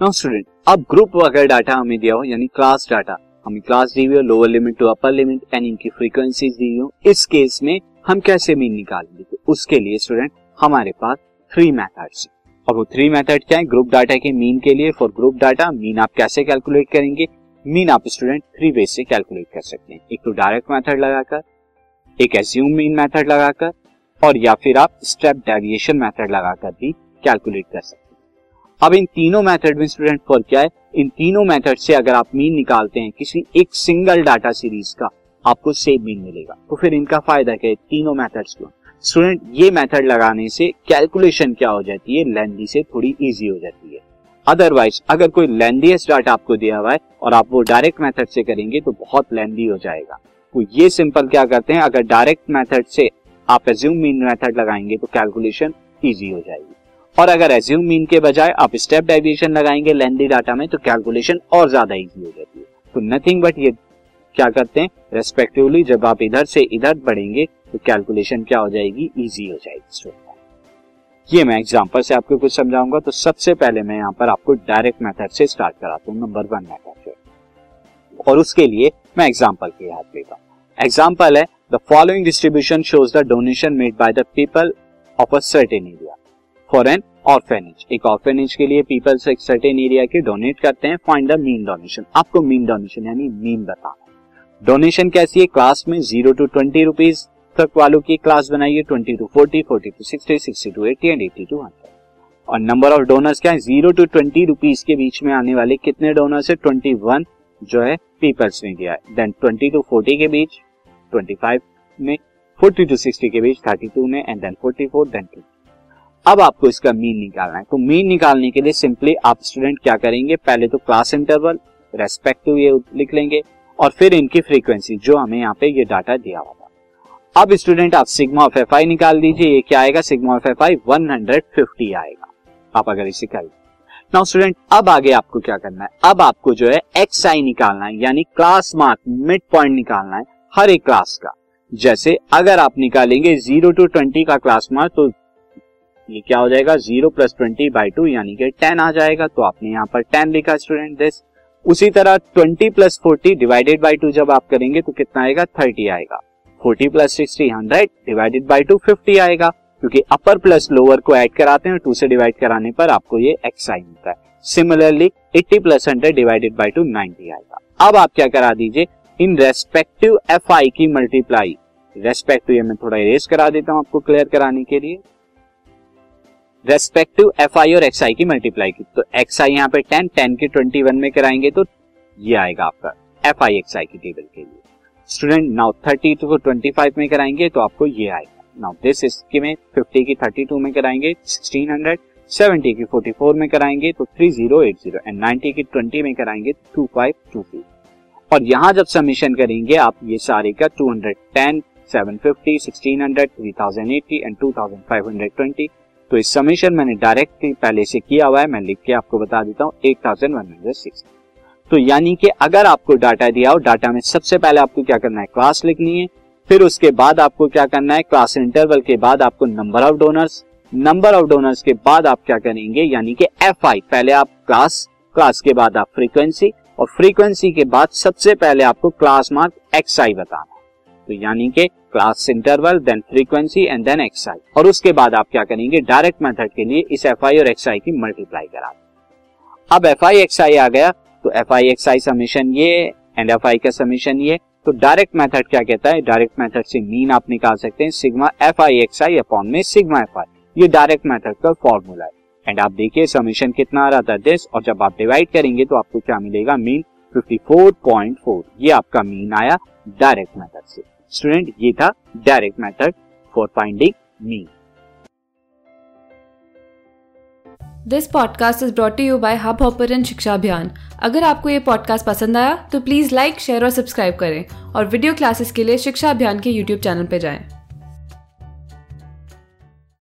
Now student अब group अगर data हमें दिया हो, यानी क्लास डाटा हमें क्लास दी हुई lower limit to upper limit and इनकी फ्रीक्वेंसीज दी हुई हो। इस केस में हम कैसे मीन निकालेंगे? तो उसके लिए स्टूडेंट हमारे पास थ्री मेथड्स और वो थ्री मेथड क्या है? ग्रुप डाटा के मीन के लिए फॉर ग्रुप डाटा मीन आप कैसे कैलकुलेट करेंगे? मीन आप स्टूडेंट थ्री वे से कैलकुलेट कर सकते हैं। एक तो डायरेक्ट मेथड लगाकर, एक एज्यूम मीन मेथड लगाकर, और या फिर आप स्टेप डेविएशन मेथड लगाकर भी कैलकुलेट कर सकते हैं। अब इन तीनों मेथड में स्टूडेंट फॉर क्या है? इन तीनों मेथड से अगर आप मीन निकालते हैं किसी एक सिंगल डाटा सीरीज़ का, आपको सेम मीन मिलेगा। तो फिर इनका फ़ायदा क्या है? तीनों मेथड्स क्यों स्टूडेंट ये मेथड लगाने से कैलकुलेशन क्या हो जाती है? लेंदी से थोड़ी इजी हो जाती है। अदरवाइज़ अगर कोई लेंदीएस्ट डाटा आपको दिया हुआ है और आप वो डायरेक्ट मेथड से करेंगे तो बहुत लेंदी हो जाएगा। तो ये सिंपल क्या करते हैं? अगर डायरेक्ट मेथड से आप एज्यूम मीन मेथड लगाएँगे तो कैलकुलेशन इजी हो जाएगी। और अगर एज्यूम मीन के बजाय आप स्टेप डेविएशन लगाएँगे लेंदी डाटा में तो कैलकुलेशन और ज़्यादा इजी हो जाती है। तो नथिंग बट ये क्या करते हैं? रेस्पेक्टिवली जब आप इधर से इधर बढ़ेंगे तो कैलकुलेशन क्या हो जाएगी? इजी हो जाएगी ये मैं एग्जांपल से आपको कुछ समझाऊँगा। तो सबसे पहले मैं यहाँ पर आपको डायरेक्ट मेथड से स्टार्ट कराता हूँ नंबर वन मेथड से। और उसके लिए मैं एग्ज़ाम्पल के याद लेता हूँ। एग्जांपल है the following distribution shows the donation made by the people of a certain area for an orphanage एक ऑर्फेनेज के लिए पीपल एक सर्टेन एरिया के डोनेट करते हैं फाइंड द मीन डोनेशन आपको मीन डोनेशन यानी मीन बताना डोनेशन कैसी है? क्लास में ज़ीरो टू ट्वेंटी रुपीज़ तक वालों की क्लास बनाइए twenty to forty forty to sixty sixty to eighty and eighty to hundred और नंबर ऑफ़ डोनर्स क्या है? ज़ीरो टू ट्वेंटी रुपीज़ के बीच में आने वाले कितने डोनर्स है? ट्वेंटी वन जो है पीपल्स ने दिया है। देन ट्वेंटी टू फोर्टी के बीच ट्वेंटी फाइव में फोर्टी टू सिक्सटी के बीच थर्टी टू में and then forty four then two अब आपको इसका मीन निकालना है। तो मीन निकालने के लिए सिंपली आप स्टूडेंट क्या करेंगे? पहले तो क्लास इंटरवल रेस्पेक्टिव ये लिख लेंगे और फिर इनकी फ्रीक्वेंसी जो हमें यहाँ पे ये डाटा दिया हुआ था। अब स्टूडेंट आप सिग्मा ऑफ़ एफ़ आई निकाल दीजिए। ये क्या आएगा? Sigma of F I one hundred fifty आएगा। आप अगर इसे कर नाउ स्टूडेंट अब आगे आपको क्या करना है? अब आपको जो है एक्स आई निकालना है, यानी क्लास मार्क मिड पॉइंट निकालना है, हर एक क्लास का। जैसे अगर आप निकालेंगे ज़ीरो टू ट्वेंटी का क्लास मार्क तो ये क्या हो जाएगा? Zero plus twenty by two यानी कि टेन आ जाएगा। तो आपने यहाँ पर टेन लिखा स्टूडेंट दिस उसी तरह twenty plus forty divided by two जब आप करेंगे तो कितना आएगा? थर्टी आएगा। Forty plus sixty hundred divided by two fifty आएगा। क्योंकि अपर प्लस लोअर को ऐड कराते हैं टू से डिवाइड कराने पर आपको ये एक्स आई मिलता है। Similarly eighty plus hundred divided by two ninety आएगा। अब आप क्या करा दीजिए? इन रेस्पेक्टिव एफ़ आई की मल्टीप्लाई रेस्पेक्टिव मैं थोड़ा इरेज करा देता हूँ आपको क्लियर कराने के लिए। रेस्पेक्टिव एफ़ आई और एक्स आई की मल्टीप्लाई की। तो एक्स आई यहाँ पे टेन टेन की ट्वेंटी वन में कराएँगे तो ये आएगा आपका एफ़ आई एक्स आई की टेबल के लिए। स्टूडेंट नाउ थर्टी टू को ट्वेंटी फाइव में कराएँगे तो आपको ये आएगा। नाउ दिस इसके में फिफ्टी की थर्टी टू में कराएँगे सिक्सटीन हंड्रेड सेवेंटी की फोर्टी फोर में कराएँगे तो three zero eight zero and ninety की ट्वेंटी में कराएँगे टू फाइव टू टू और यहाँ जब सबमिशन करेंगे आप ये सारे का two hundred ten seven fifty sixteen hundred three thousand eighty and two thousand five hundred twenty तो इस समीशन मैंने डायरेक्ट पहले से किया हुआ है, मैं लिख के आपको बता देता हूँ eight thousand one hundred six तो यानी कि अगर आपको डाटा दिया हो डाटा में सबसे पहले आपको क्या करना है क्लास लिखनी है, फिर उसके बाद आपको क्या करना है क्लास इंटरवल के बाद आपको number of donors number of donors के बाद आप क्या करेंगे, यानी कि एफ़ आई पहले आप क्लास क्लास के बाद आप फ्रीक्वेंसी और फ्रीक्वेंसी के बाद सबसे पहले आपको क्लास मार्क एक्स आई बताना तो यानी कि class interval then frequency and then X I और उसके बाद आप क्या करेंगे? डायरेक्ट मेथड के लिए इस एफ़ आई और एक्स आई की मल्टीप्लाई करा अब एफ़ आई एक्स आई आ गया तो F I X I summation ये एंड एफ़ आई का समीशन ये। तो डायरेक्ट मेथड क्या कहता है? डायरेक्ट मेथड से मीन आप निकाल सकते हैं sigma F I X I upon में सिग्मा एफ़ आई ये डायरेक्ट मेथड का फॉर्मूला है। एंड आप देखिए समीशन कितना आ रहा था दिस और जब आप डिवाइड करेंगे तो आपको क्या मिलेगा? मीन 54.4 ये आपका मीन आया डायरेक्ट मेथड से। स्टूडेंट, ये था direct method for finding mean this podcast is brought you by Hubhopper Shiksha Abhiyan अगर आपको ये पॉडकास्ट पसंद आया तो प्लीज़ लाइक शेयर और सब्सक्राइब करें। और वीडियो क्लासेस के लिए शिक्षा अभियान के यूट्यूब चैनल पर जाएँ।